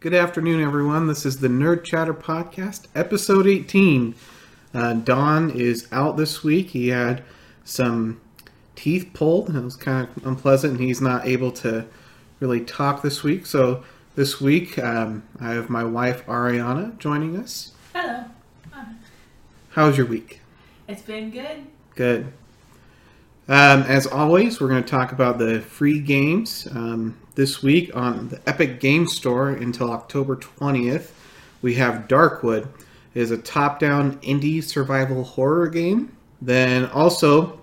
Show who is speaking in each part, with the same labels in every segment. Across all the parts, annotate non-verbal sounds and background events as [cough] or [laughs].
Speaker 1: Good afternoon, everyone. This is the Nerd Chatter Podcast, episode 18. Uh, Don is out this week. He had some teeth pulled, and it was kind of unpleasant, and he's not able to really talk this week. So, this week, um, I have my wife, Ariana, joining us.
Speaker 2: Hello.
Speaker 1: How was your week?
Speaker 2: It's been good.
Speaker 1: Good. Um, as always, we're going to talk about the free games um, this week on the Epic Game Store until October 20th. We have Darkwood. It is a top-down indie survival horror game. Then also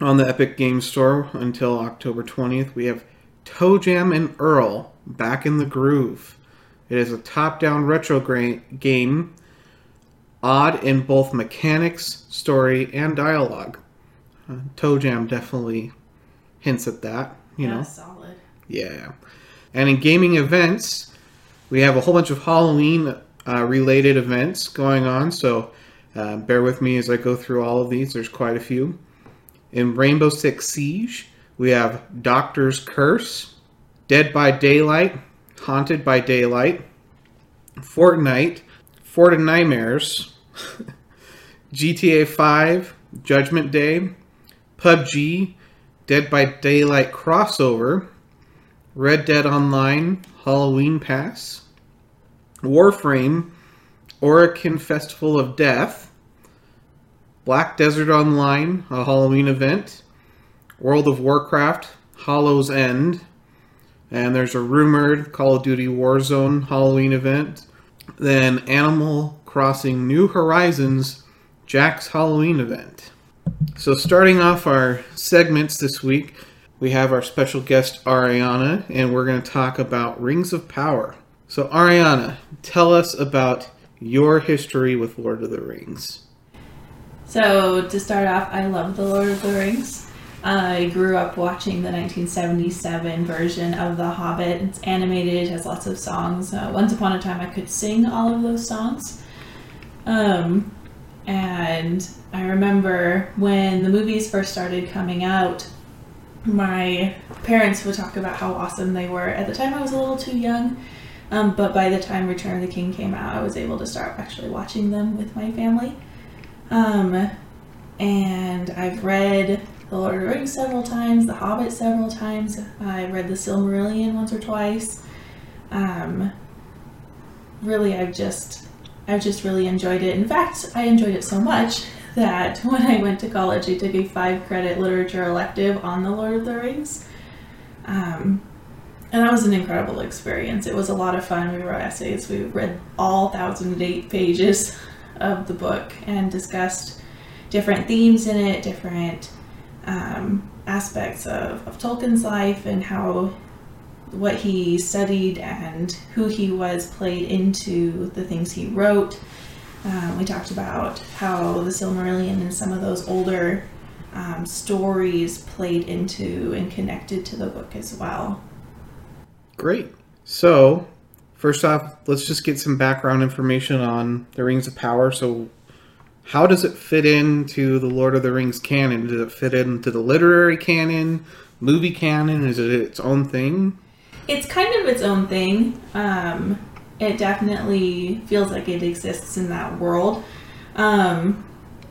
Speaker 1: on the Epic Game Store until October 20th, we have Toe Jam and Earl Back in the Groove. It is a top-down retro gra- game, odd in both mechanics, story, and dialogue. Uh, Toe Jam definitely hints at that, you
Speaker 2: yeah,
Speaker 1: know.
Speaker 2: solid.
Speaker 1: Yeah. And in gaming events, we have a whole bunch of Halloween uh, related events going on. So uh, bear with me as I go through all of these. There's quite a few. In Rainbow Six Siege, we have Doktor's Curse, Dead by Daylight, Haunted by Daylight, Fortnite, Fort of Nightmares, [laughs] GTA 5, Judgment Day, PUBG, Dead by Daylight crossover, Red Dead Online Halloween Pass, Warframe, Oregon Festival of Death, Black Desert Online, a Halloween event, World of Warcraft, Hollow's End, and there's a rumored Call of Duty Warzone Halloween event, then Animal Crossing New Horizons Jack's Halloween event. So, starting off our segments this week, we have our special guest Ariana, and we're going to talk about Rings of Power. So, Ariana, tell us about your history with Lord of the Rings.
Speaker 2: So, to start off, I love The Lord of the Rings. I grew up watching the 1977 version of The Hobbit. It's animated, it has lots of songs. Uh, once upon a time, I could sing all of those songs. Um, and I remember when the movies first started coming out, my parents would talk about how awesome they were. At the time, I was a little too young, um, but by the time Return of the King came out, I was able to start actually watching them with my family. Um, and I've read The Lord of the Rings several times, The Hobbit several times. I read The Silmarillion once or twice. Um, really, I've just, I've just really enjoyed it. In fact, I enjoyed it so much that [laughs] when I went to college, I took a five-credit literature elective on The Lord of the Rings. Um, and that was an incredible experience. It was a lot of fun. We wrote essays. We read all 1,008 pages [laughs] of the book and discussed different themes in it, different um, aspects of, of Tolkien's life and how what he studied and who he was played into the things he wrote. Um, we talked about how the Silmarillion and some of those older um, stories played into and connected to the book as well.
Speaker 1: Great. So, first off, let's just get some background information on the Rings of Power. So, how does it fit into the Lord of the Rings canon? Does it fit into the literary canon, movie canon? Is it its own thing?
Speaker 2: It's kind of its own thing. Um, it definitely feels like it exists in that world. Um,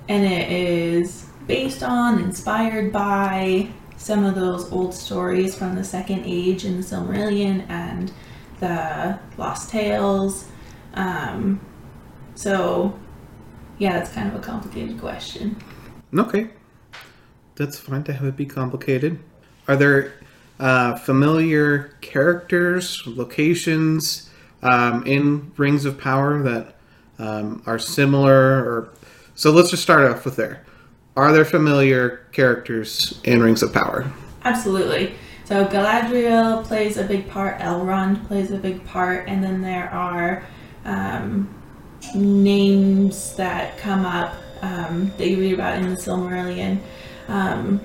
Speaker 2: and it is based on, inspired by some of those old stories from the Second Age in the Silmarillion and the Lost Tales. Um, so, yeah, that's kind of a complicated question.
Speaker 1: Okay. That's fine to have it be complicated. Are there uh, familiar characters, locations um, in Rings of Power that um, are similar? Or so let's just start off with there. Are there familiar characters in Rings of Power?
Speaker 2: Absolutely. So Galadriel plays a big part, Elrond plays a big part, and then there are um, names that come up um, that you read about in the Silmarillion. Um,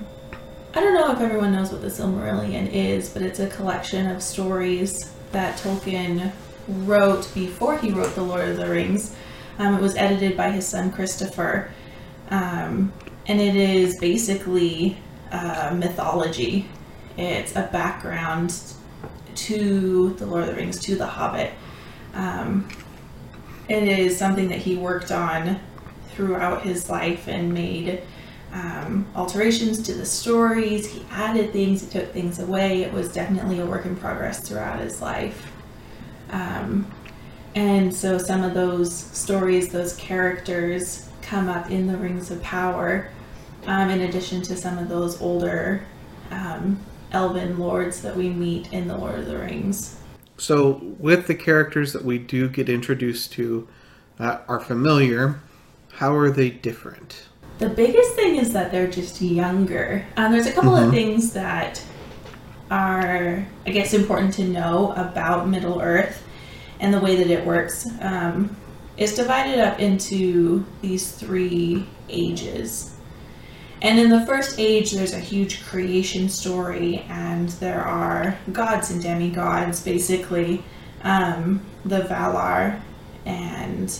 Speaker 2: I don't know if everyone knows what the Silmarillion is, but it's a collection of stories that Tolkien wrote before he wrote The Lord of the Rings. Um, it was edited by his son Christopher, um, and it is basically uh, mythology. It's a background to The Lord of the Rings, to The Hobbit. Um, it is something that he worked on throughout his life and made um, alterations to the stories. He added things, he took things away. It was definitely a work in progress throughout his life. Um, and so some of those stories, those characters, come up in the Rings of Power, um, in addition to some of those older um, elven lords that we meet in the Lord of the Rings.
Speaker 1: So, with the characters that we do get introduced to that are familiar, how are they different?
Speaker 2: The biggest thing is that they're just younger. Um, there's a couple
Speaker 1: Mhm.
Speaker 2: of things that are, I guess, important to know about Middle Earth and the way that it works. Um, it's divided up into these three ages. And in the first age, there's a huge creation story, and there are gods and demigods, basically, um, the Valar, and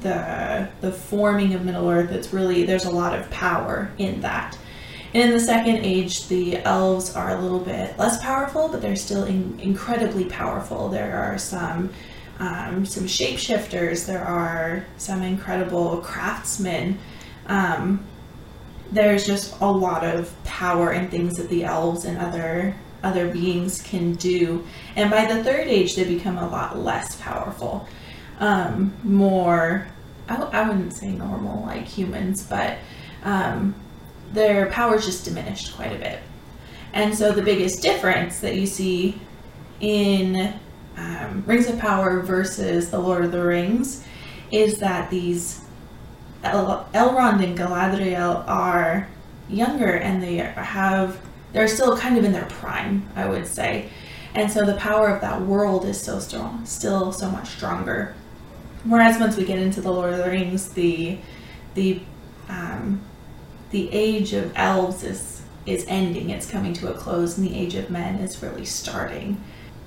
Speaker 2: the the forming of Middle Earth. It's really there's a lot of power in that. And in the second age, the elves are a little bit less powerful, but they're still in, incredibly powerful. There are some um, some shapeshifters. There are some incredible craftsmen. Um, there's just a lot of power and things that the elves and other other beings can do. And by the third age, they become a lot less powerful, um, more. I, I wouldn't say normal like humans, but um, their power's just diminished quite a bit. And so the biggest difference that you see in um, Rings of Power versus The Lord of the Rings is that these El- Elrond and Galadriel are younger and they have they're still kind of in their prime, I would say. And so the power of that world is so strong, still so much stronger. Whereas once we get into the Lord of the Rings, the the um, the age of elves is is ending. It's coming to a close, and the age of men is really starting.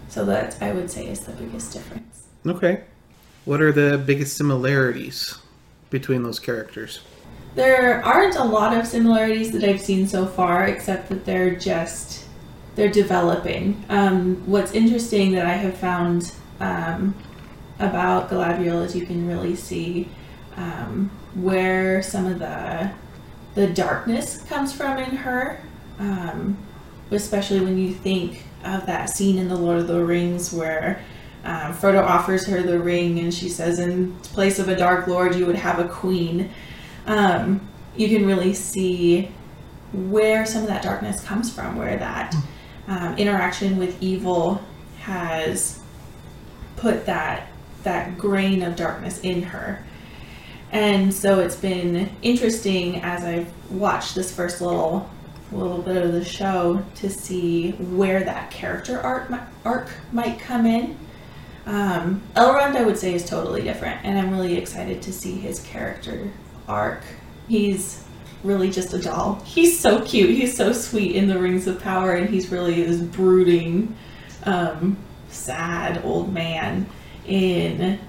Speaker 2: So that I would say is the biggest difference.
Speaker 1: Okay. What are the biggest similarities between those characters?
Speaker 2: There aren't a lot of similarities that I've seen so far, except that they're just they're developing. Um, what's interesting that I have found um, about Galadriel is you can really see um, where some of the the darkness comes from in her, um, especially when you think of that scene in the Lord of the Rings where. Um, Frodo offers her the ring, and she says, "In place of a dark lord, you would have a queen." um, you can really see where some of that darkness comes from, where that um, interaction with evil has put that that grain of darkness in her. And so it's been interesting as I've watched this first little little bit of the show to see where that character arc arc might come in. Um, Elrond, I would say, is totally different, and I'm really excited to see his character arc. He's really just a doll. He's so cute. He's so sweet in the Rings of Power, and he's really this brooding, um, sad old man in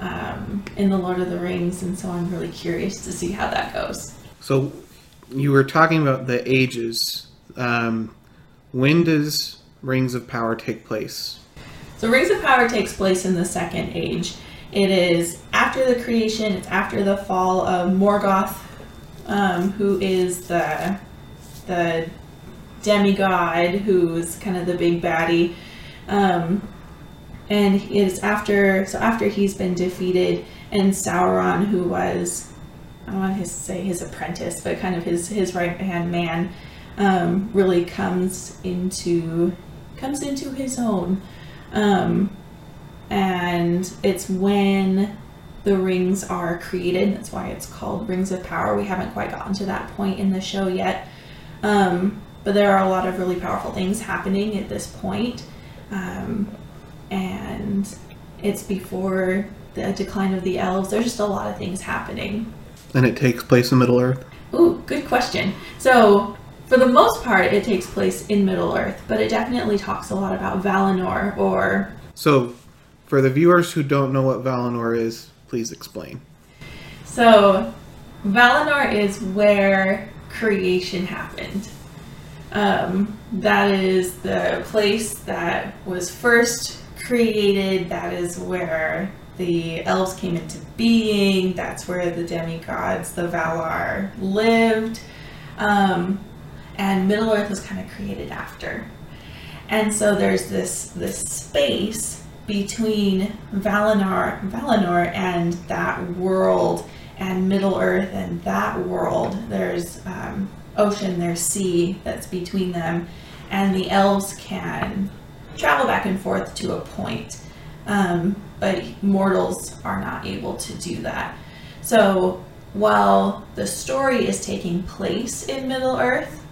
Speaker 2: um, in the Lord of the Rings. And so I'm really curious to see how that goes.
Speaker 1: So, you were talking about the ages. Um, when does Rings of Power take place?
Speaker 2: So Rings of Power takes place in the Second Age. It is after the creation. It's after the fall of Morgoth, um, who is the the demigod, who's kind of the big baddie. Um, and it's after so after he's been defeated, and Sauron, who was I don't want to say his apprentice, but kind of his his right hand man, um, really comes into comes into his own. Um, and it's when the rings are created. That's why it's called Rings of Power. We haven't quite gotten to that point in the show yet. Um, but there are a lot of really powerful things happening at this point. Um, and it's before the decline of the elves. There's just a lot of things happening.
Speaker 1: And it takes place in Middle Earth?
Speaker 2: Ooh, good question. So, for the most part, it takes place in Middle Earth, but it definitely talks a lot about Valinor or
Speaker 1: So, for the viewers who don't know what Valinor is, please explain.
Speaker 2: So, Valinor is where creation happened. Um, that is the place that was first created. That is where the elves came into being. That's where the demigods, the Valar, lived. Um, and Middle Earth was kind of created after. And so there's this this space between Valinor, Valinor and that world and Middle Earth and that world. There's um, ocean, there's sea that's between them, and the elves can travel back and forth to a point. Um, but mortals are not able to do that. So while the story is taking place in Middle Earth,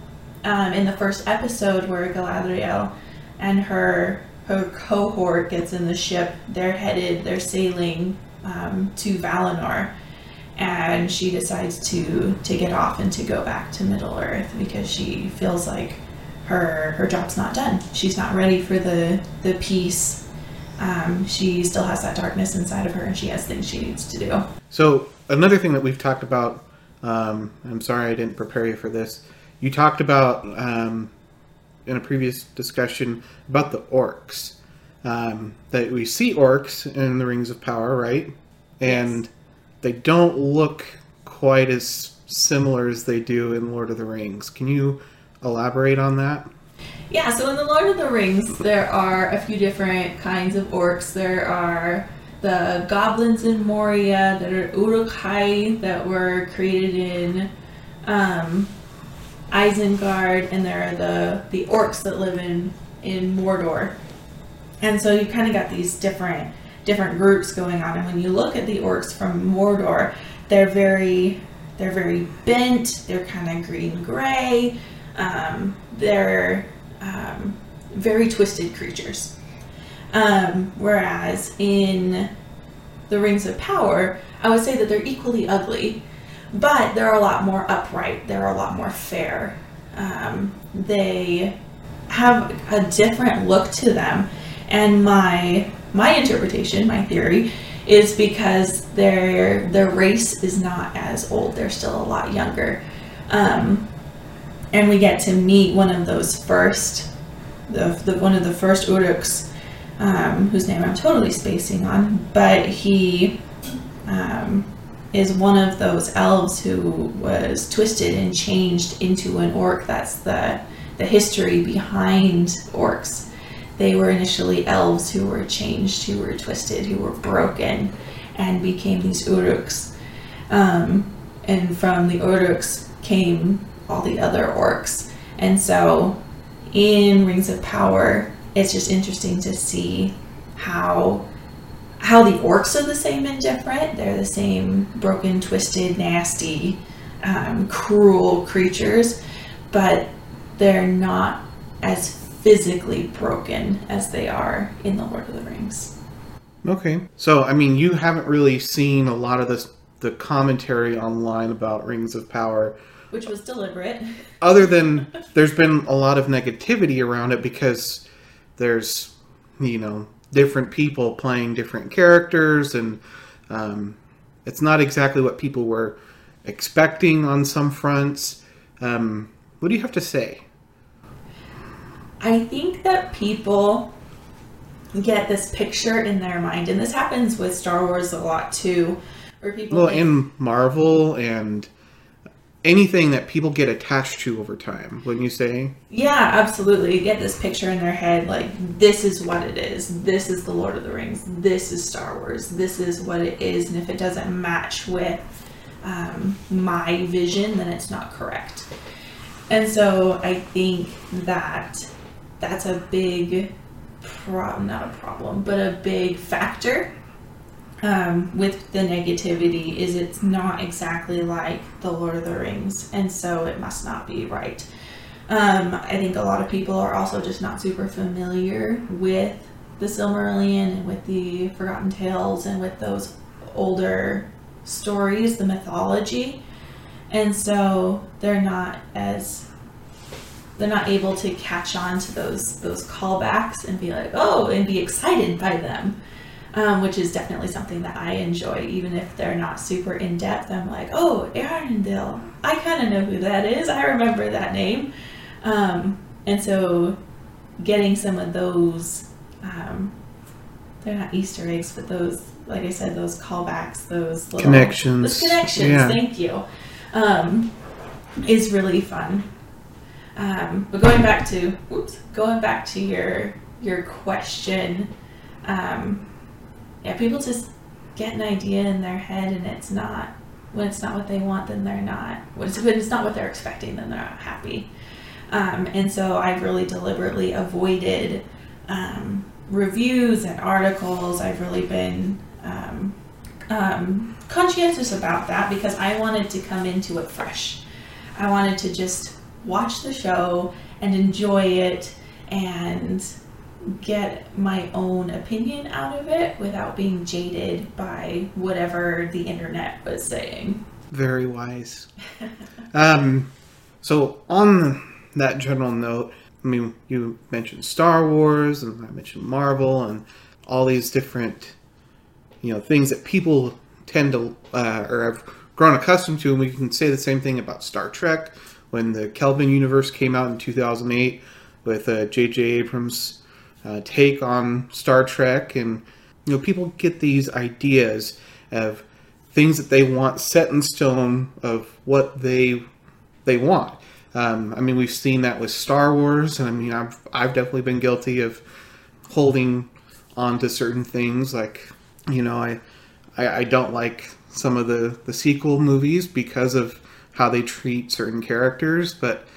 Speaker 2: um, in the first episode where Galadriel and her her cohort gets in the ship, they're headed, they're sailing um, to Valinor, and she decides to to get off and to go back to Middle Earth because she feels like her her job's not done. She's not ready for the the peace um, she still has that darkness inside of her and she has things she needs to do.
Speaker 1: So, another thing that we've talked about, um, I'm sorry I didn't prepare you for this. You talked about um, in a previous discussion about the orcs. Um, that we see orcs in the Rings of Power, right? And yes. they don't look quite as similar as they do in Lord of the Rings. Can you elaborate on that?
Speaker 2: Yeah, so in the Lord of the Rings, there are a few different kinds of orcs. There are the goblins in Moria that are Uruk-hai that were created in um, Isengard, and there are the, the orcs that live in, in Mordor. And so you kind of got these different different groups going on. And when you look at the orcs from Mordor, they're very they're very bent. They're kind of green gray. Um, they're um, very twisted creatures. Um, whereas in the Rings of Power, I would say that they're equally ugly, but they're a lot more upright. They're a lot more fair. Um, they have a different look to them, and my my interpretation, my theory, is because their their race is not as old. They're still a lot younger. Um, and we get to meet one of those first, the, the one of the first Uruks, um, whose name I'm totally spacing on, but he um, is one of those elves who was twisted and changed into an orc. That's the the history behind orcs. They were initially elves who were changed, who were twisted, who were broken, and became these Uruks. Um, and from the Uruks came all the other orcs. And so in Rings of Power, it's just interesting to see how how the orcs are the same and different. They're the same broken, twisted, nasty, um, cruel creatures, but they're not as physically broken as they are in the Lord of the Rings.
Speaker 1: Okay, so I mean, you haven't really seen a lot of this the commentary online about Rings of Power
Speaker 2: which was deliberate. [laughs]
Speaker 1: Other than there's been a lot of negativity around it because there's, you know, different people playing different characters, and um, it's not exactly what people were expecting on some fronts. Um, what do you have to say?
Speaker 2: I think that people get this picture in their mind, and this happens with Star Wars a lot too,
Speaker 1: where people. Well, in Marvel and anything that people get attached to over time wouldn't you say?
Speaker 2: Yeah absolutely. You get this picture in their head like this is what it is. This is the lord of the rings. This is star wars. This is what it is. And if it doesn't match with um, my vision then it's not correct. And so i think that that's a big problem not a problem but a big factor um, with the negativity is it's not exactly like the Lord of the Rings, and so it must not be right. Um, I think a lot of people are also just not super familiar with the Silmarillion and with the Forgotten Tales and with those older stories, the mythology, and so they're not as they're not able to catch on to those those callbacks and be like, oh, and be excited by them um, which is definitely something that I enjoy, even if they're not super in depth. I'm like, oh, Arendelle, I kind of know who that is. I remember that name. Um, and so getting some of those um, they're not Easter eggs, but those, like I said, those callbacks, those little,
Speaker 1: Connections.
Speaker 2: those connections.
Speaker 1: Yeah.
Speaker 2: Thank you. Um, is really fun. Um, but going back to, whoops, going back to your your question, um, yeah, people just get an idea in their head, and it's not when it's not what they want, then they're not. When it's, when it's not what they're expecting, then they're not happy. Um, and so I've really deliberately avoided um, reviews and articles. I've really been um, um, conscientious about that because I wanted to come into it fresh. I wanted to just watch the show and enjoy it and get my own opinion out of it without being jaded by whatever the internet was saying.
Speaker 1: Very wise. [laughs] um, so on that general note, I mean, you mentioned Star Wars, and I mentioned Marvel, and all these different, you know, things that people tend to uh, or have grown accustomed to, and we can say the same thing about Star Trek when the Kelvin universe came out in 2008 with uh, J.J. Abrams' uh, take on Star Trek, and you know, people get these ideas of things that they want set in stone of what they they want. Um, I mean, we've seen that with Star Wars, and I mean, I've I've definitely been guilty of holding on to certain things. Like, you know, I I, I don't like some of the the sequel movies because of how they treat certain characters, but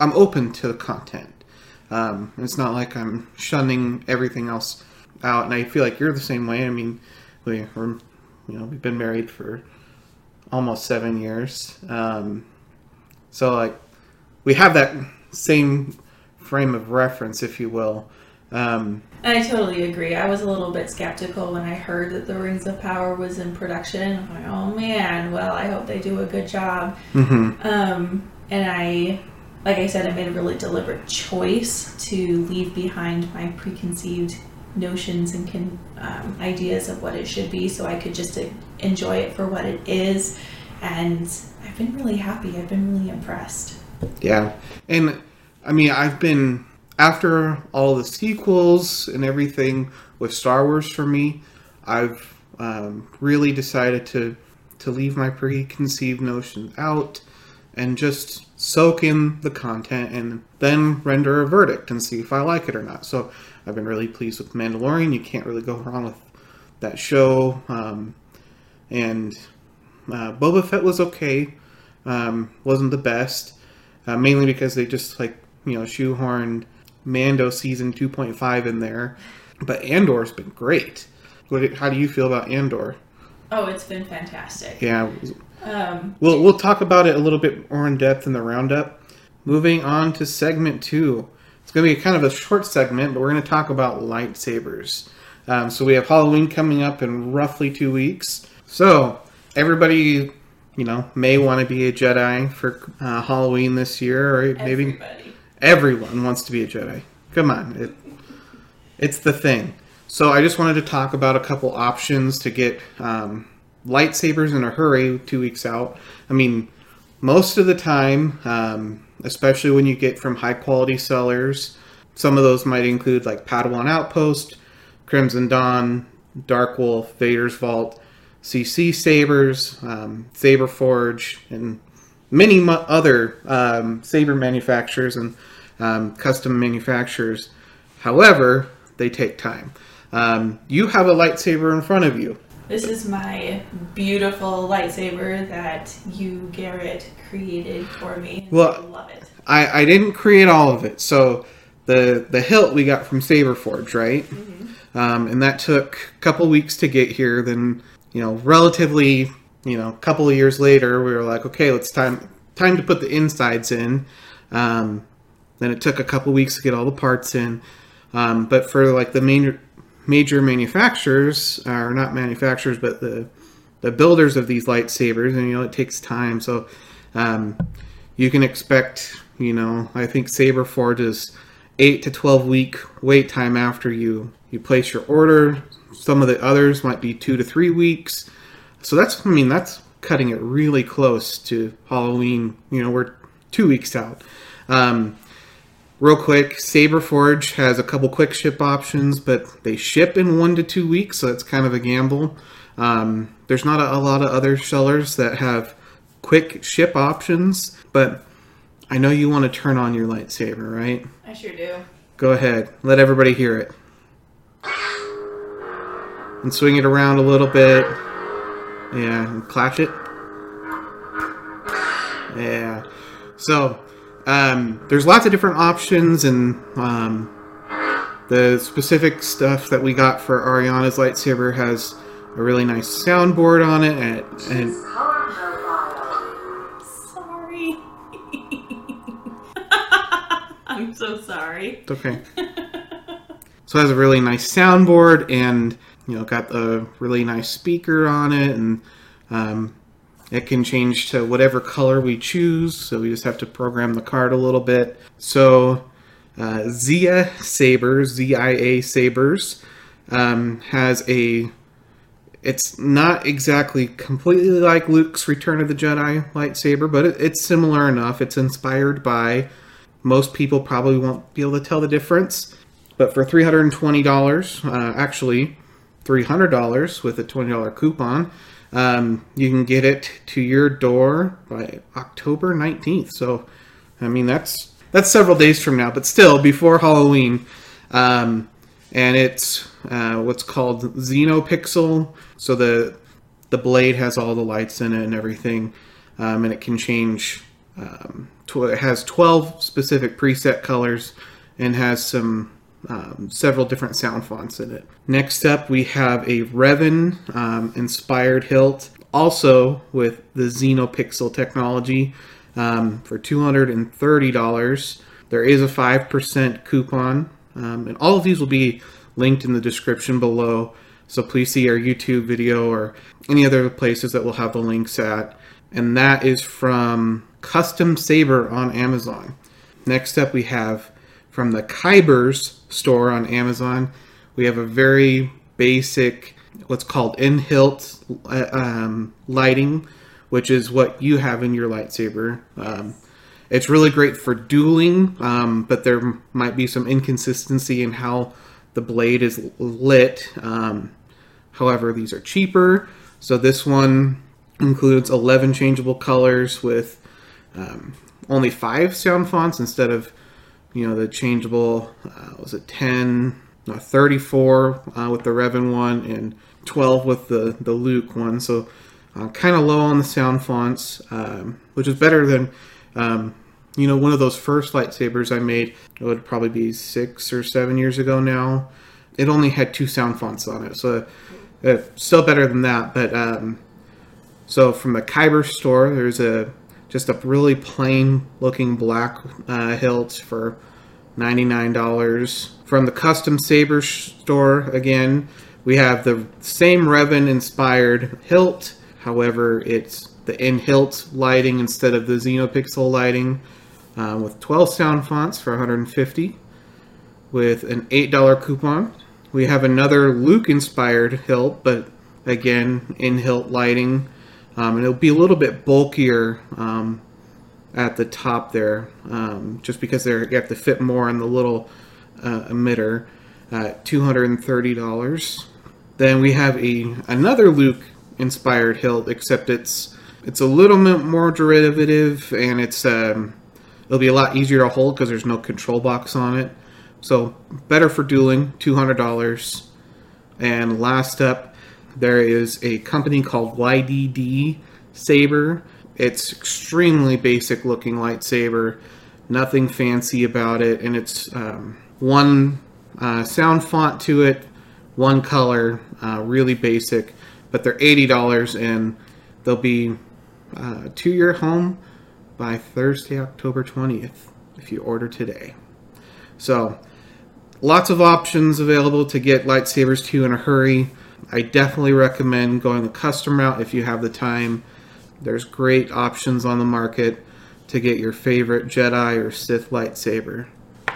Speaker 1: I'm open to the content. Um, it's not like I'm shunning everything else out, and I feel like you're the same way. I mean, we, we're, you know, we've been married for almost seven years, um, so like we have that same frame of reference, if you will. Um,
Speaker 2: I totally agree. I was a little bit skeptical when I heard that The Rings of Power was in production. I'm like, oh man, well, I hope they do a good job.
Speaker 1: mhm.
Speaker 2: Um, and I, like I said, I made a really deliberate choice to leave behind my preconceived notions and um, ideas of what it should be so I could just uh, enjoy it for what it is. And I've been really happy. I've been really impressed.
Speaker 1: Yeah, and I mean, I've been after all the sequels and everything with Star Wars for me. I've um, really decided to to leave my preconceived notions out and just soak in the content and then render a verdict and see if I like it or not. So I've been really pleased with Mandalorian. You can't really go wrong with that show. Um, and uh, Boba Fett was okay. Um, wasn't the best uh, mainly because they just like you know shoehorned Mando season 2.5 in there. But Andor's been great. What, how do you feel about Andor?
Speaker 2: Oh, it's been fantastic.
Speaker 1: Yeah,
Speaker 2: Um,
Speaker 1: we'll we'll talk about it a little bit more in depth in the roundup. Moving on to segment two. It's going to be kind of a short segment, but we're going to talk about lightsabers. Um, so we have Halloween coming up in roughly two weeks. So everybody, you know, may want to be a Jedi for uh, Halloween this year, or maybe
Speaker 2: everybody.
Speaker 1: everyone wants to be a Jedi. Come on, it, it's the thing. So I just wanted to talk about a couple options to get um, lightsabers in a hurry two weeks out. I mean, most of the time, um, especially when you get from high quality sellers, some of those might include like Padawan Outpost, Crimson Dawn, Dark Wolf, Vader's Vault, CC Sabers, um, Saber Forge, and many other um, saber manufacturers and um, custom manufacturers. However, they take time. Um, you have a lightsaber in front of you.
Speaker 2: This is my beautiful lightsaber that you, Garrett, created for me.
Speaker 1: Well-
Speaker 2: I love it.
Speaker 1: I, I didn't create all of it. So the the hilt we got from Saberforge, right? Um, and that took a couple weeks to get here. Then you know, relatively, you know, a couple of years later, we were like, okay, let's time time to put the insides in. Um, then it took a couple weeks to get all the parts in. Um, but for like the main major manufacturers, are not manufacturers, but the the builders of these lightsabers, and you know, it takes time. So um, you can expect, you know, I think Saber Forge is eight to twelve week wait time after you you place your order. Some of the others might be two to three weeks. So that's, I mean, that's cutting it really close to Halloween. You know, we're two weeks out. Um, real quick, Saberforge has a couple quick ship options, but they ship in one to two weeks, so it's kind of a gamble. Um, there's not a, a lot of other sellers that have quick ship options, but I know you want to turn on your lightsaber, right?
Speaker 2: I sure do.
Speaker 1: Go ahead, let everybody hear it. And swing it around a little bit. Yeah, and clash it. Yeah. So, um, there's lots of different options, and um, the specific stuff that we got for Ariana's lightsaber has a really nice soundboard on it, and, and
Speaker 2: Sorry. [laughs] I'm so sorry.
Speaker 1: it's okay. so it has a really nice soundboard, and you know, got a really nice speaker on it, and um, it can change to whatever color we choose. So we just have to program the card a little bit. So uh, Zia Sabers, Z-I-A Sabers, um, has a. It's not exactly completely like Luke's Return of the Jedi lightsaber, but it, it's similar enough. It's inspired by. Most people probably won't be able to tell the difference, but for three hundred and twenty dollars, uh, actually three hundred dollars with a twenty dollar coupon, um, you can get it to your door by October nineteenth. So, I mean that's that's several days from now, but still before Halloween. Um, and it's uh, what's called Xenopixel. So the the blade has all the lights in it and everything, um, and it can change. Um, tw- it has twelve specific preset colors and has some um, several different sound fonts in it. Next up, we have a Revan um, inspired hilt, also with the Xenopixel technology, um, for two hundred and thirty dollars. There is a five percent coupon, um, and all of these will be linked in the description below. So please see our YouTube video or any other places that we'll have the links at. And that is from Custom Saber on Amazon. Next up, we have from the Kybers store on Amazon. We have a very basic, what's called in hilt uh, um, lighting, which is what you have in your lightsaber. Um, it's really great for dueling, um, but there might be some inconsistency in how the blade is lit. Um, however, these are cheaper. So this one includes 11 changeable colors with um, only five sound fonts instead of you know the changeable uh, was it 10 no, 34 uh, with the Revan one and 12 with the the Luke one. So uh, kind of low on the sound fonts um, which is better than um, you know one of those first lightsabers I made it would probably be six or seven years ago now. It only had two sound fonts on it so uh, still better than that but um, so from the Kyber store there's a just a really plain looking black uh, hilt for $99 from the custom saber store again we have the same revan inspired hilt. However it's the in hilt lighting instead of the xenopixel lighting uh, with 12 sound fonts for 150 with an $8 coupon. We have another luke inspired hilt but again in hilt lighting um, and it'll be a little bit bulkier um, at the top there, um, just because they're you have to fit more on the little uh, emitter. At two hundred and thirty dollars. Then we have a another Luke inspired hilt, except it's it's a little bit more derivative, and it's um, it'll be a lot easier to hold because there's no control box on it. So better for dueling, two hundred dollars. And last up, there is a company called YDD Saber. It's extremely basic looking lightsaber, nothing fancy about it, and it's um, one uh, sound font to it, one color, uh, really basic. But they're eighty dollars, and they'll be uh, to your home by Thursday, October twentieth, if you order today. So, lots of options available to get lightsabers to in a hurry. I definitely recommend going the custom route if you have the time. There's great options on the market to get your favorite Jedi or Sith lightsaber.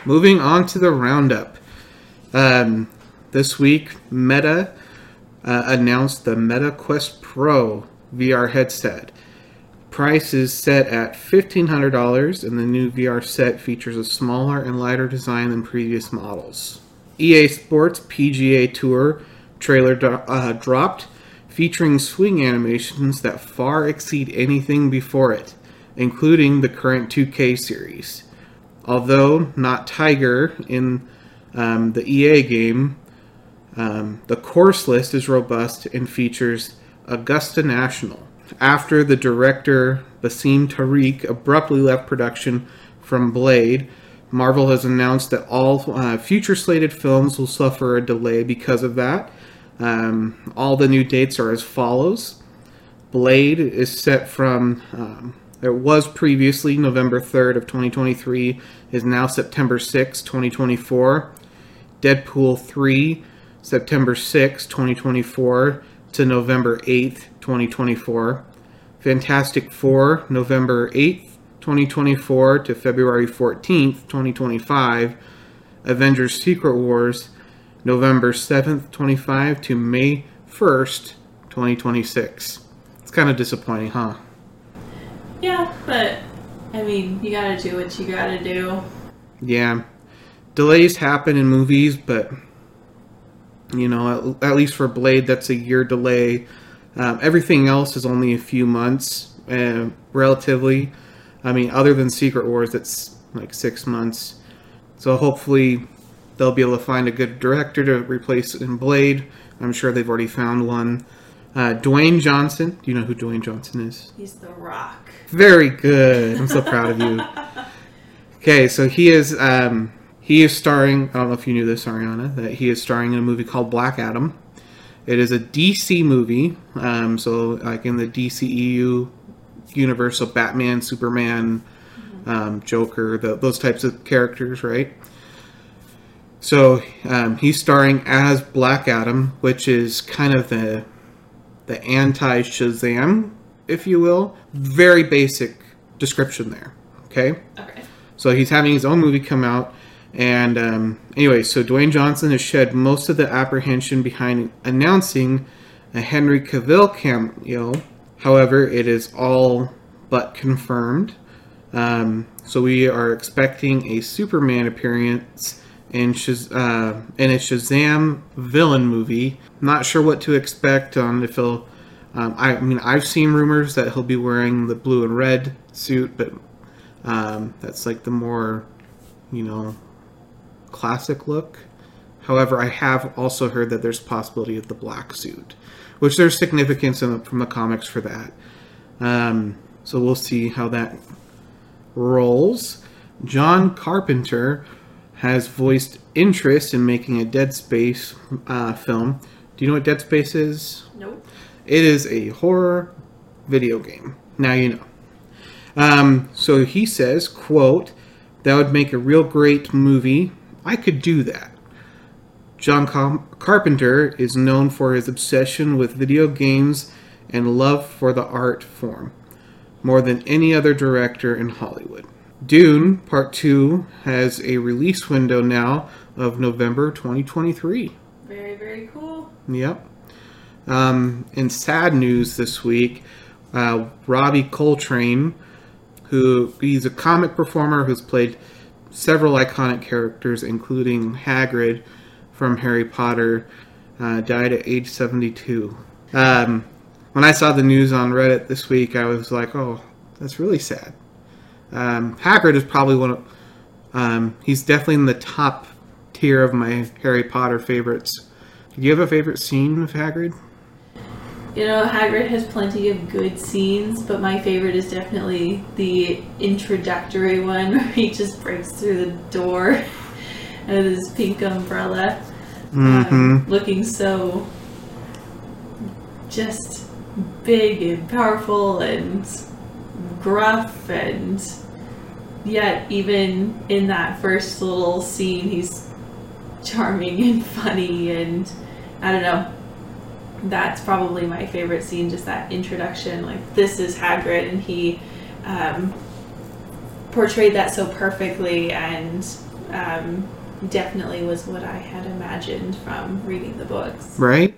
Speaker 1: Moving on to the roundup. Um, this week, Meta uh, announced the Meta Quest Pro VR headset. price is set at $1,500, and the new VR set features a smaller and lighter design than previous models. EA Sports PGA Tour trailer uh, dropped, featuring swing animations that far exceed anything before it, including the current 2K series. Although not Tiger in um, the EA game, um, the course list is robust and features Augusta National. After the director Bassam Tariq abruptly left production from Blade, Marvel has announced that all uh, future slated films will suffer a delay because of that. Um, all the new dates are as follows. Blade is set from um, it was previously November 3rd of 2023 is now September 6, 2024. Deadpool 3 September 6, 2024 to November 8th, 2024. Fantastic Four November 8th, 2024 to February 14th, 2025. Avengers Secret Wars November 7th, 25 to May 1st, 2026. It's kind of disappointing, huh?
Speaker 2: Yeah, but I mean, you gotta do what you gotta do.
Speaker 1: Yeah. Delays happen in movies, but you know, at, at least for Blade, that's a year delay. Um, everything else is only a few months, uh, relatively. I mean, other than Secret Wars, it's like six months. So hopefully, they'll be able to find a good director to replace in Blade. I'm sure they've already found one. Uh, Dwayne Johnson. Do you know who Dwayne Johnson is?
Speaker 2: He's the rock.
Speaker 1: Very good. I'm so proud of you. [laughs] Okay, so he is um, he is starring. I don't know if you knew this, Ariana, that he is starring in a movie called Black Adam. It is a DC movie, um, so like in the DCEU universe of Batman, Superman, um, Joker, the, those types of characters, right? So um, he's starring as Black Adam, which is kind of the the anti Shazam, if you will. Very basic description there. Okay.
Speaker 2: Okay.
Speaker 1: So he's having his own movie come out. And um, anyway, so Dwayne Johnson has shed most of the apprehension behind announcing a Henry Cavill cameo. However, it is all but confirmed. Um, so we are expecting a Superman appearance in, Shaz- uh, in a Shazam villain movie. Not sure what to expect on if he'll. Um, I, mean, I've seen rumors that he'll be wearing the blue and red suit, but um, that's like the more, you know, classic look. However, I have also heard that there's possibility of the black suit, which there's significance the, from the comics for that. Um, so we'll see how that rolls. John Carpenter has voiced interest in making a Dead Space uh, film. Do you know what Dead Space is?
Speaker 2: Nope.
Speaker 1: It is a horror video game. Now you know. Um, so he says, "quote That would make a real great movie. I could do that." John Car- Carpenter is known for his obsession with video games and love for the art form, more than any other director in Hollywood. Dune Part 2 has a release window now of November 2023.
Speaker 2: Very, very cool.
Speaker 1: Yep. Um, in sad news this week, uh, Robbie Coltrane, who he's a comic performer who's played several iconic characters, including Hagrid from Harry Potter, uh, died at age 72. Um, when I saw the news on Reddit this week, I was like, oh, that's really sad. Um, Hagrid is probably one of, um, he's definitely in the top tier of my Harry Potter favorites. Do you have a favorite scene of Hagrid?
Speaker 2: You know, Hagrid has plenty of good scenes, but my favorite is definitely the introductory one [laughs] where he just breaks through the door [laughs] with his pink umbrella, um,
Speaker 1: Mm-hmm.
Speaker 2: looking so just big and powerful and gruff, and yet, even in that first little scene, he's charming [laughs] and funny, and I don't know that's probably my favorite scene just that introduction like this is hagrid and he um, portrayed that so perfectly and um, definitely was what i had imagined from reading the books
Speaker 1: Right?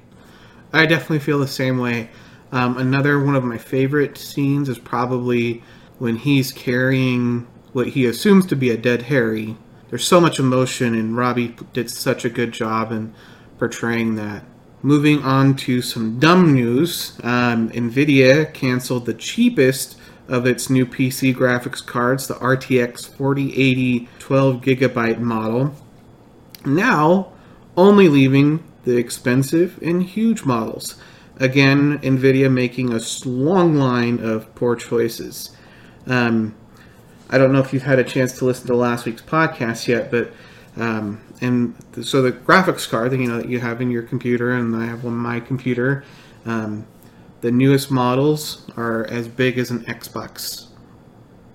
Speaker 1: I definitely feel the same way. Um, another one of my favorite scenes is probably when he's carrying what he assumes to be a dead Harry. There's so much emotion, and Robbie did such a good job in portraying that. Moving on to some dumb news um, NVIDIA canceled the cheapest of its new PC graphics cards, the RTX 4080 12 gigabyte model. Now, only leaving the expensive and huge models. Again, NVIDIA making a long line of poor choices. Um, I don't know if you've had a chance to listen to last week's podcast yet, but um, and so the graphics card that you know that you have in your computer, and I have on my computer. Um, the newest models are as big as an Xbox,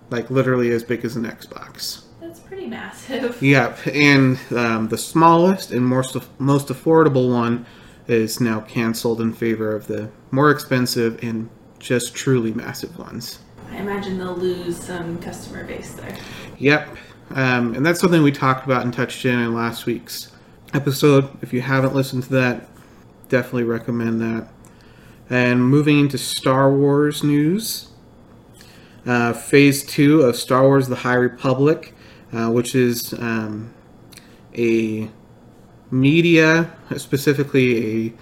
Speaker 1: like literally as big as an Xbox.
Speaker 2: That's pretty massive.
Speaker 1: Yep, and um, the smallest and most most affordable one is now canceled in favor of the more expensive and just truly massive ones.
Speaker 2: I imagine they'll lose some customer base there.
Speaker 1: Yep, um, and that's something we talked about and touched in in last week's episode. If you haven't listened to that, definitely recommend that. And moving into Star Wars news, uh, Phase 2 of Star Wars The High Republic, uh, which is um, a media, specifically a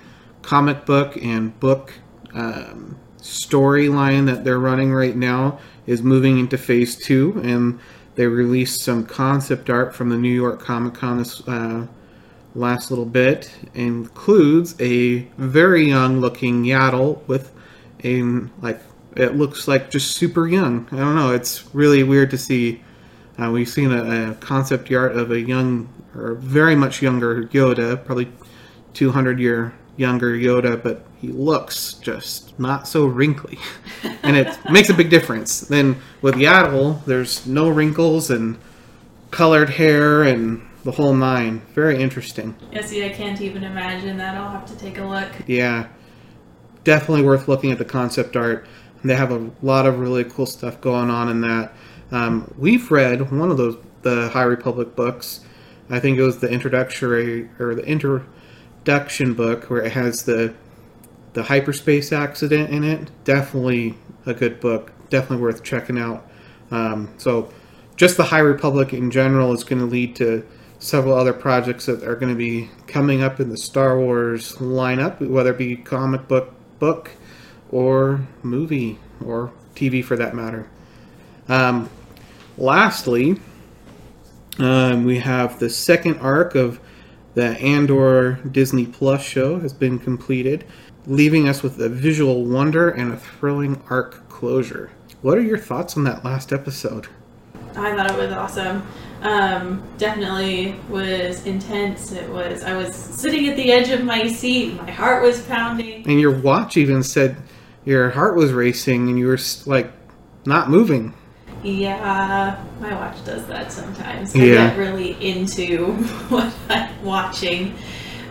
Speaker 1: comic book and book um, storyline that they're running right now, is moving into Phase 2. And they released some concept art from the New York Comic Con this uh, last little bit. includes a very young looking Yaddle with a, like, it looks like just super young. I don't know. It's really weird to see. Uh, we've seen a, a, concept art of a young, or very much younger Yoda, probably 200 year younger Yoda, but he looks just not so wrinkly. [laughs] and it makes a big difference. Then with Yaddle, there's no wrinkles and colored hair and the whole nine. Very interesting.
Speaker 2: Yeah, see, I can't even imagine that. I'll have to take a look.
Speaker 1: Yeah. Definitely worth looking at the concept art. They have a lot of really cool stuff going on in that. Um, we've read one of those, the High Republic books. I think it was the introductory or the introduction book where it has the the hyperspace accident in it. Definitely a good book. Definitely worth checking out. Um, so, just the High Republic in general is going to lead to several other projects that are going to be coming up in the Star Wars lineup, whether it be comic book, book, or movie, or TV for that matter. Um, lastly, um, we have the second arc of the Andor Disney Plus show has been completed leaving us with a visual wonder and a thrilling arc closure. What are your thoughts on that last episode?
Speaker 2: I thought it was awesome. Um, definitely was intense. It was. I was sitting at the edge of my seat. My heart was pounding.
Speaker 1: And your watch even said your heart was racing, and you were like not moving.
Speaker 2: Yeah, my watch does that sometimes. I get really into [laughs] what I'm watching.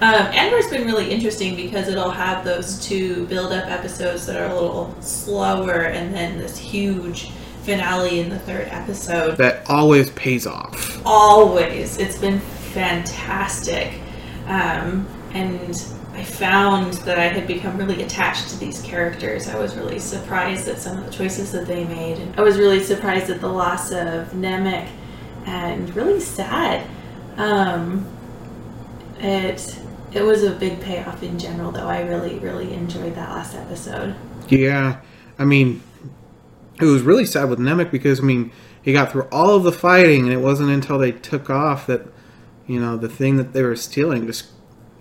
Speaker 2: Um, Andor's been really interesting because it'll have those two build-up episodes that are a little slower, and then this huge finale in the third episode.
Speaker 1: That always pays off.
Speaker 2: Always, it's been fantastic, um, and I found that I had become really attached to these characters. I was really surprised at some of the choices that they made. And I was really surprised at the loss of Nemik and really sad. Um, it it was a big payoff in general, though. I really, really enjoyed that last episode.
Speaker 1: Yeah, I mean, it was really sad with Nemik because I mean, he got through all of the fighting, and it wasn't until they took off that, you know, the thing that they were stealing just,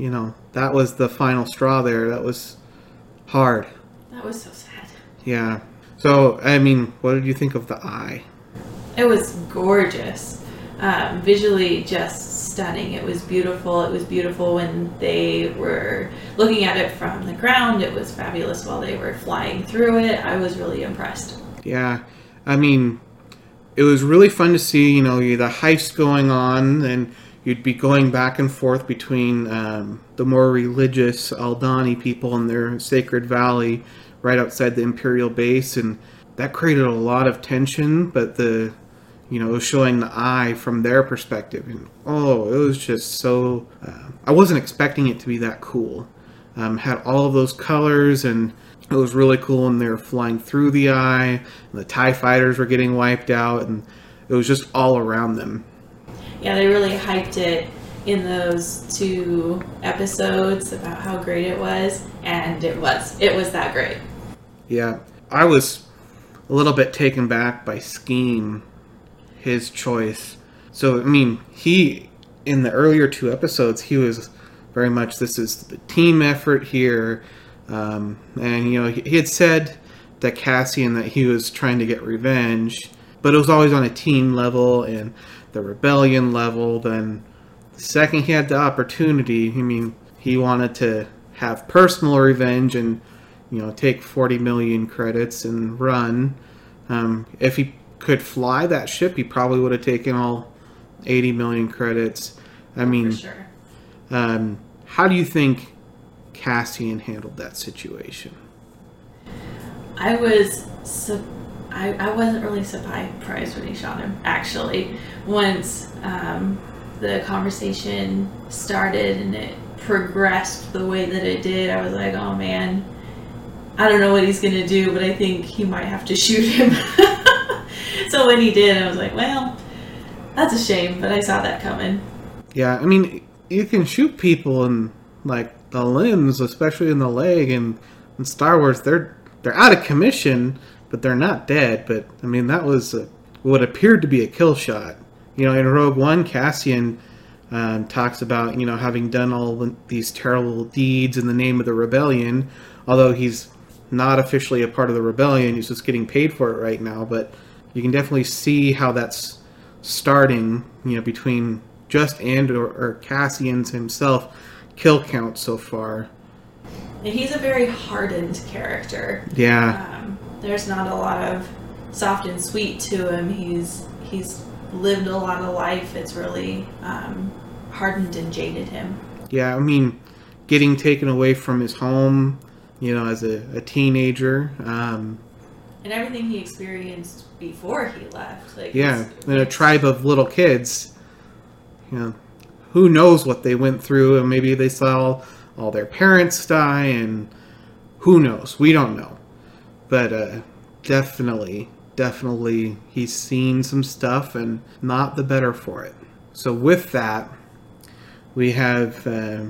Speaker 1: you know, that was the final straw. There, that was hard.
Speaker 2: That was so sad.
Speaker 1: Yeah. So, I mean, what did you think of the eye?
Speaker 2: It was gorgeous. Um, visually, just stunning. It was beautiful. It was beautiful when they were looking at it from the ground. It was fabulous while they were flying through it. I was really impressed.
Speaker 1: Yeah. I mean, it was really fun to see, you know, the heist going on and you'd be going back and forth between um, the more religious Aldhani people and their sacred valley right outside the Imperial base. And that created a lot of tension, but the you know, showing the eye from their perspective. And oh, it was just so. Uh, I wasn't expecting it to be that cool. um, had all of those colors, and it was really cool. And they were flying through the eye, and the Tie fighters were getting wiped out, and it was just all around them.
Speaker 2: Yeah, they really hyped it in those two episodes about how great it was, and it was. It was that great.
Speaker 1: Yeah, I was a little bit taken back by Skeen, his choice. So, I mean, he, in the earlier two episodes, he was very much this is the team effort here. Um, and, you know, he, he had said to Cassian that he was trying to get revenge, but it was always on a team level and the rebellion level. Then, the second he had the opportunity, I mean, he wanted to have personal revenge and you know take 40 million credits and run um, if he could fly that ship he probably would have taken all 80 million credits i mean
Speaker 2: sure.
Speaker 1: um, how do you think cassian handled that situation
Speaker 2: I was su- I, I wasn't really surprised when he shot him. Actually, once um, the conversation started and it progressed the way that it did, I was like, oh man, I don't know what he's gonna do, but I think he might have to shoot him. [laughs] so when he did, I was like, well, that's a shame, but I saw that coming.
Speaker 1: yeah i mean you can shoot people in like the limbs especially in the leg and in star wars they're they're out of commission but they're not dead but i mean that was a, what appeared to be a kill shot. You know in rogue one cassian um, talks about you know having done all the- these terrible deeds in the name of the rebellion although he's not officially a part of the rebellion he's just getting paid for it right now but you can definitely see how that's starting you know between just Andor, or cassian's himself kill count so far.
Speaker 2: And he's a very hardened character.
Speaker 1: yeah.
Speaker 2: Um, there's not a lot of soft and sweet to him. He's he's lived a lot of life. It's really um, hardened and jaded him.
Speaker 1: yeah i mean getting taken away from his home you know as a, a teenager um,
Speaker 2: And everything he experienced before he left, like
Speaker 1: Yeah, in a tribe of little kids. You know, who knows what they went through, and maybe they saw all their parents die, and who knows? We don't know. But uh, definitely, definitely, he's seen some stuff, and not the better for it. So with that, we have uh,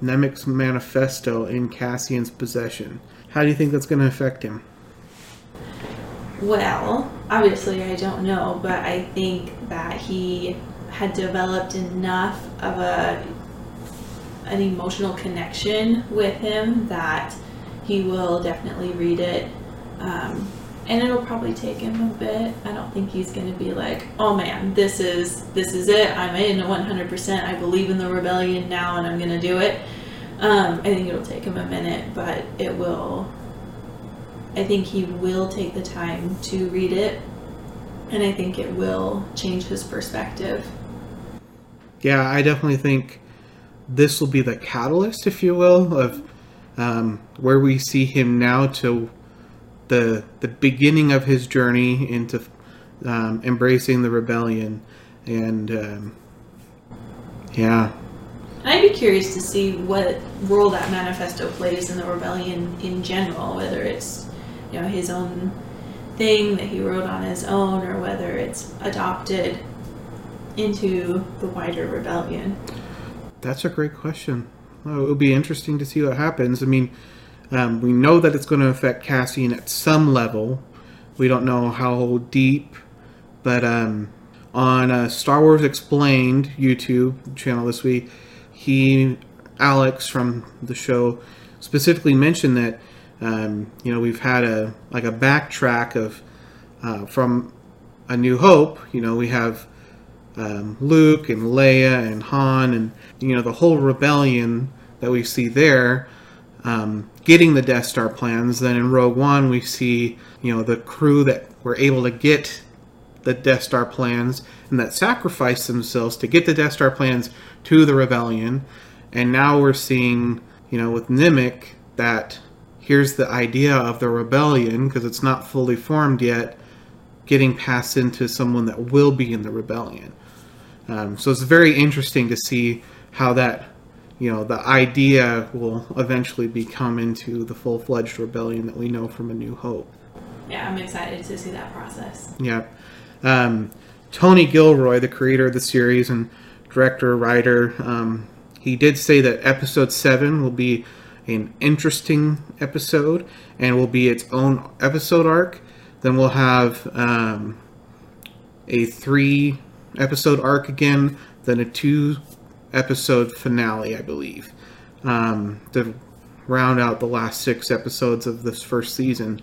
Speaker 1: Nemik's manifesto in Cassian's possession. How do you think that's going to affect him?
Speaker 2: Well, obviously, I don't know, but I think that he had developed enough of a an emotional connection with him that he will definitely read it. Um, and it'll probably take him a bit. I don't think he's going to be like, "Oh man, this is this is it. I'm in 100%. I believe in the rebellion now, and I'm going to do it." Um, I think it'll take him a minute, but it will I think he will take the time to read it, and I think it will change his perspective.
Speaker 1: yeah, I definitely think this will be the catalyst, if you will, of um, where we see him now to the the beginning of his journey into um, embracing the rebellion, and um, yeah,
Speaker 2: I'd be curious to see what role that manifesto plays in the rebellion in general, whether it's you know his own thing that he wrote on his own, or whether it's adopted into the wider rebellion.
Speaker 1: that's a great question. Well, it would be interesting to see what happens. I mean, um, we know that it's going to affect Cassian at some level. We don't know how deep, but um, on uh, Star Wars Explained YouTube channel this week, he, Alex from the show, specifically mentioned that um, you know we've had a like a backtrack of uh, from A New Hope. You know we have um, Luke and Leia and Han and you know the whole rebellion that we see there um, getting the Death Star plans. Then in Rogue One we see you know the crew that were able to get the Death Star plans and that sacrificed themselves to get the Death Star plans to the rebellion. And now we're seeing you know with Nemik that here's the idea of the rebellion because it's not fully formed yet getting passed into someone that will be in the rebellion um, so it's very interesting to see how that you know the idea will eventually become into the full fledged rebellion that we know from A New Hope.
Speaker 2: Yeah, I'm excited to see that process.
Speaker 1: Yeah. Um, Tony Gilroy, the creator of the series and director, writer, um, he did say that episode seven will be an interesting episode and will be its own episode arc. Then we'll have um, a three episode arc again, then a two episode finale, I believe, um, to round out the last six episodes of this first season.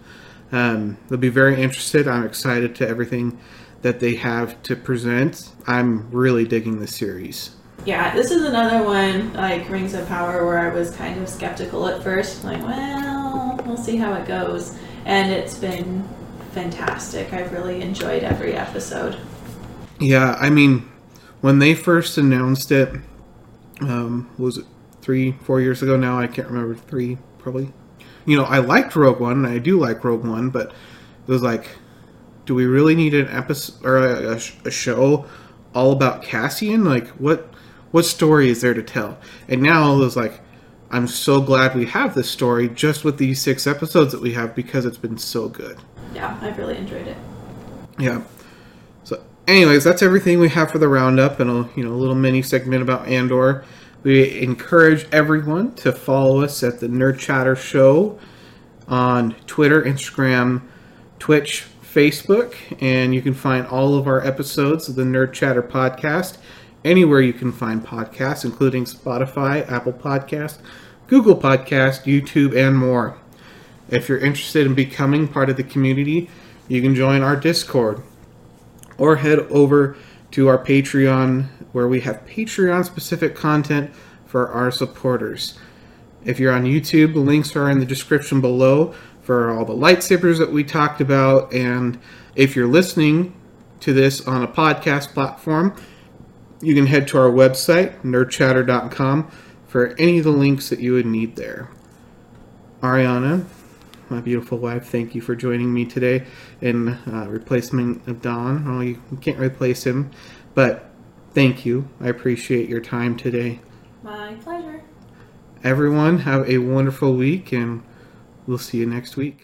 Speaker 1: Um, they'll be very interested. I'm excited to everything that they have to present. I'm really digging the series.
Speaker 2: Yeah, this is another one like Rings of Power where I was kind of skeptical at first, like, well, we'll see how it goes, and it's been fantastic. I've really enjoyed every episode.
Speaker 1: Yeah, I mean, when they first announced it, um, was it three, four years ago now? I can't remember. Three, probably. You know, I liked Rogue One, and I do like Rogue One, but it was like, do we really need an episode or a, a show all about Cassian? Like, what what story is there to tell? And now it was like, I'm so glad we have this story just with these six episodes that we have because it's been so good.
Speaker 2: Yeah, I've really enjoyed it.
Speaker 1: Yeah. Anyways, that's everything we have for the roundup and a you know a little mini segment about Andor. We encourage everyone to follow us at the Nerd Chatter Show on Twitter, Instagram, Twitch, Facebook, and you can find all of our episodes of the Nerd Chatter podcast anywhere you can find podcasts, including Spotify, Apple Podcast, Google Podcast, YouTube, and more. If you're interested in becoming part of the community, you can join our Discord or head over to our Patreon where we have Patreon specific content for our supporters. If you're on YouTube, the links are in the description below for all the lightsabers that we talked about. And if you're listening to this on a podcast platform, you can head to our website, nerdchatter.com, for any of the links that you would need there. Ariana, my beautiful wife, thank you for joining me today in uh, replacement of Don. Well, you can't replace him, but thank you. I appreciate your time today.
Speaker 2: My pleasure.
Speaker 1: Everyone, have a wonderful week, and we'll see you next week.